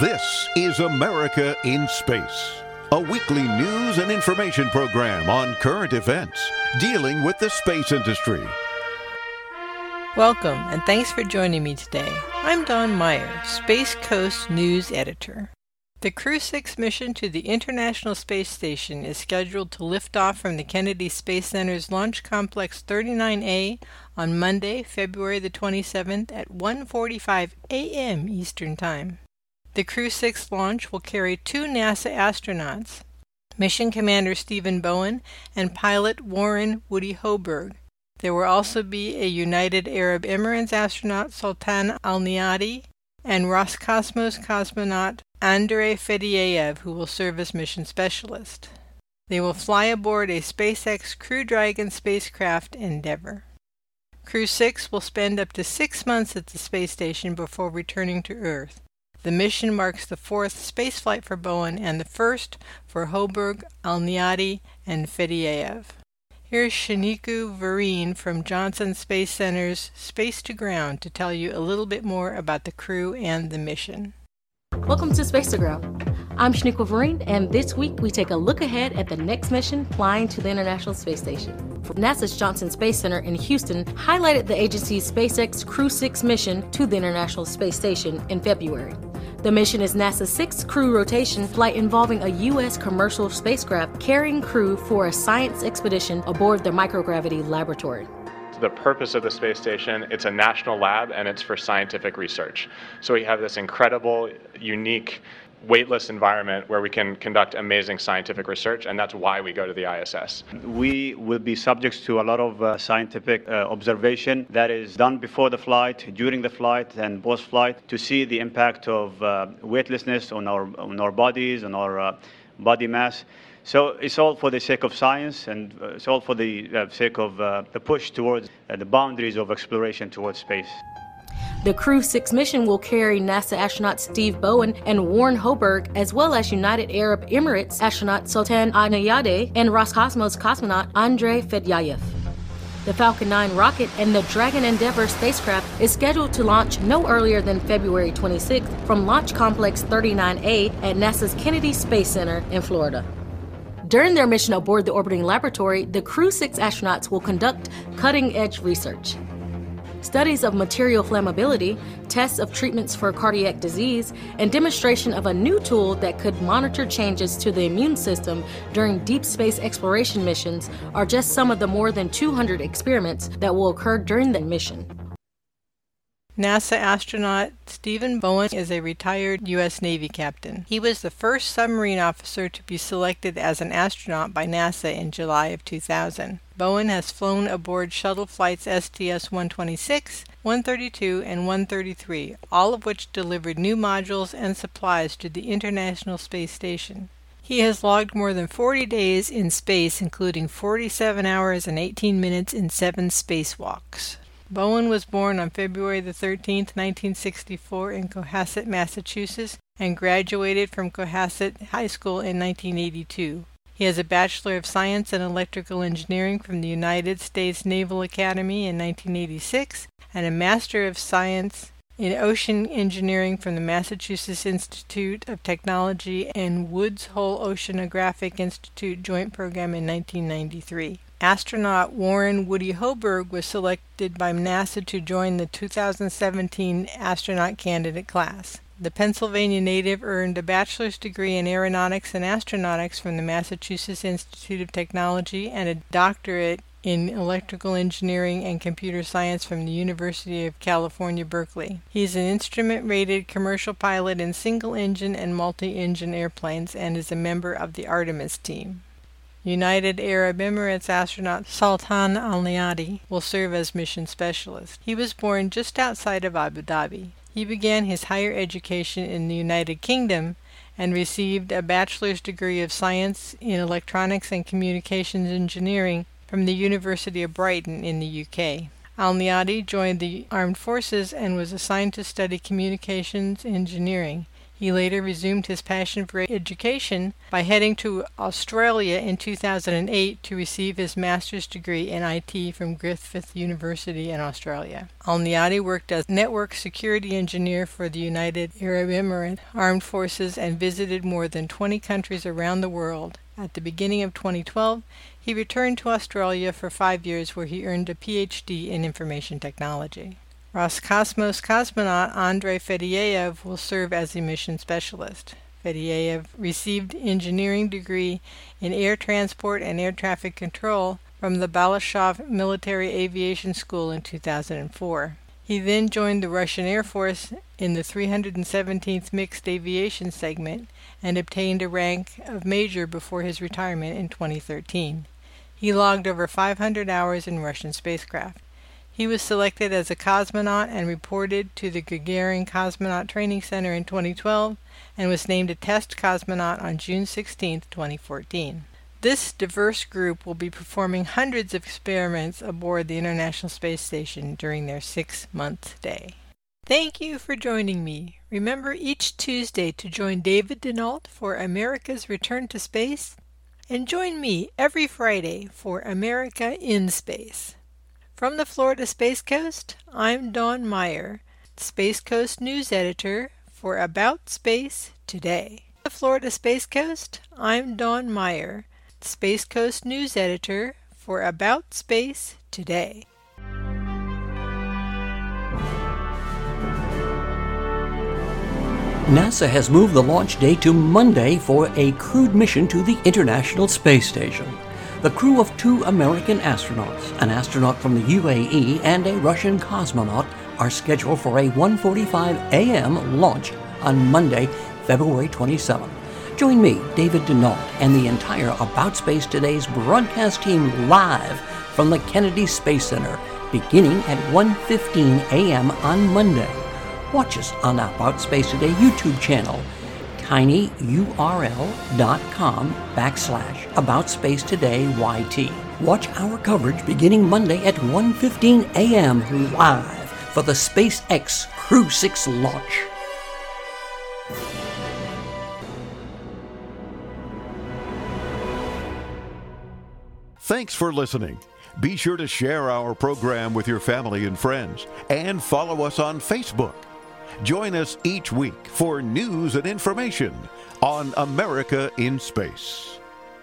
This is America in Space, a weekly news and information program on current events dealing with the space industry. Welcome, and thanks for joining me today. I'm Don Meyer, Space Coast News Editor. The Crew 6 mission to the International Space Station is scheduled to lift off from the Kennedy Space Center's Launch Complex 39A on Monday, February the 27th at 1:45 a.m. Eastern Time. The Crew 6 launch will carry two NASA astronauts, Mission Commander Stephen Bowen and pilot Warren Woody Hoburg. There will also be a United Arab Emirates astronaut Sultan Al Neyadi and Roscosmos cosmonaut Andrei Fedyaev, who will serve as mission specialist. They will fly aboard a SpaceX Crew Dragon spacecraft Endeavour. Crew 6 will spend up to six months at the space station before returning to Earth. The mission marks the fourth spaceflight for Bowen and the first for Hoburg, Al Neyadi, and Fedyaev. Here's Shaniqua Vereen from Johnson Space Center's Space to Ground to tell you a little bit more about the crew and the mission. Welcome to Space to Ground. I'm Shaniqua Vereen, and this week we take a look ahead at the next mission flying to the International Space Station. NASA's Johnson Space Center in Houston highlighted the agency's SpaceX Crew 6 mission to the International Space Station in February. The mission is NASA's sixth crew rotation flight involving a U.S. commercial spacecraft carrying crew for a science expedition aboard the microgravity laboratory the purpose of the space station, it's a national lab and it's for scientific research. So we have this incredible, unique weightless environment where we can conduct amazing scientific research, and that's why we go to the ISS. We will be subject to a lot of uh, scientific uh, observation that is done before the flight, during the flight, and post flight to see the impact of uh, weightlessness on our, on our bodies, on our uh, body mass. So it's all for the sake of science and uh, it's all for the uh, sake of the push towards the boundaries of exploration towards space. The Crew 6 mission will carry NASA astronaut Steve Bowen and Warren Hoburg, as well as United Arab Emirates astronaut Sultan Al Neyadi and Roscosmos cosmonaut Andrei Fedyaev. The Falcon 9 rocket and the Dragon Endeavour spacecraft is scheduled to launch no earlier than February 26th from Launch Complex 39A at NASA's Kennedy Space Center in Florida. During their mission aboard the orbiting laboratory, the Crew 6 astronauts will conduct cutting edge research studies of material flammability, tests of treatments for cardiac disease, and demonstration of a new tool that could monitor changes to the immune system during deep space exploration missions are just some of the more than 200 experiments that will occur during the mission. NASA astronaut Stephen Bowen is a retired U.S. Navy captain. He was the first submarine officer to be selected as an astronaut by NASA in July of 2000. Bowen has flown aboard shuttle flights STS-126, 132, and 133, all of which delivered new modules and supplies to the International Space Station. He has logged more than 40 days in space, including 47 hours and 18 minutes in seven spacewalks. Bowen was born on February the 13th, 1964 in Cohasset, Massachusetts and graduated from Cohasset High School in 1982. He has a Bachelor of Science in Electrical Engineering from the United States Naval Academy in 1986 and a Master of Science in Ocean Engineering from the Massachusetts Institute of Technology and Woods Hole Oceanographic Institute Joint Program in 1993. Astronaut Warren Woody Hoburg was selected by NASA to join the 2017 astronaut candidate class. The Pennsylvania native earned a bachelor's degree in aeronautics and astronautics from the Massachusetts Institute of Technology and a doctorate in electrical engineering and computer science from the University of California, Berkeley. He is an instrument rated commercial pilot in single engine and multi engine airplanes and is a member of the Artemis team. United Arab Emirates astronaut Sultan Al Neyadi will serve as mission specialist. He was born just outside of Abu Dhabi. He began his higher education in the United Kingdom and received a bachelor's degree of science in electronics and communications engineering from the University of Brighton in the UK. Al Neyadi joined the armed forces and was assigned to study communications engineering. He later resumed his passion for education by heading to Australia in 2008 to receive his master's degree in IT from Griffith University in Australia. Al Neyadi worked as network security engineer for the United Arab Emirates Armed Forces and visited more than 20 countries around the world. At the beginning of 2012, he returned to Australia for five years where he earned a PhD in information technology. Roscosmos cosmonaut Andrei Fedyaev will serve as the mission specialist. Fedyaev received engineering degree in air transport and air traffic control from the Balashov Military Aviation School in 2004. He then joined the Russian Air Force in the 317th Mixed Aviation Segment and obtained a rank of major before his retirement in 2013. He logged over 500 hours in Russian spacecraft. He was selected as a cosmonaut and reported to the Gagarin Cosmonaut Training Center in 2012 and was named a test cosmonaut on June 16, 2014. This diverse group will be performing hundreds of experiments aboard the International Space Station during their six month stay. Thank you for joining me. Remember each Tuesday to join David Denault for America's Return to Space, and join me every Friday for America in Space. From the Florida Space Coast, I'm Dawn Meyer, Space Coast News Editor for About Space Today. From The Florida Space Coast, I'm Dawn Meyer, Space Coast News Editor for About Space Today. NASA has moved the launch date to Monday for a crewed mission to the International Space Station. The crew of two American astronauts, an astronaut from the UAE and a Russian cosmonaut, are scheduled for a 1:45 a.m. launch on Monday, February 27. Join me, David Denault, and the entire About Space Today's broadcast team live from the Kennedy Space Center, beginning at 1:15 a.m. on Monday. Watch us on About Space Today YouTube channel tinyurl.com backslash about space today YT. Watch our coverage beginning Monday at 1.15 a.m. live for the SpaceX Crew 6 launch. Thanks for listening. Be sure to share our program with your family and friends and follow us on Facebook. Join us each week for news and information on America in Space.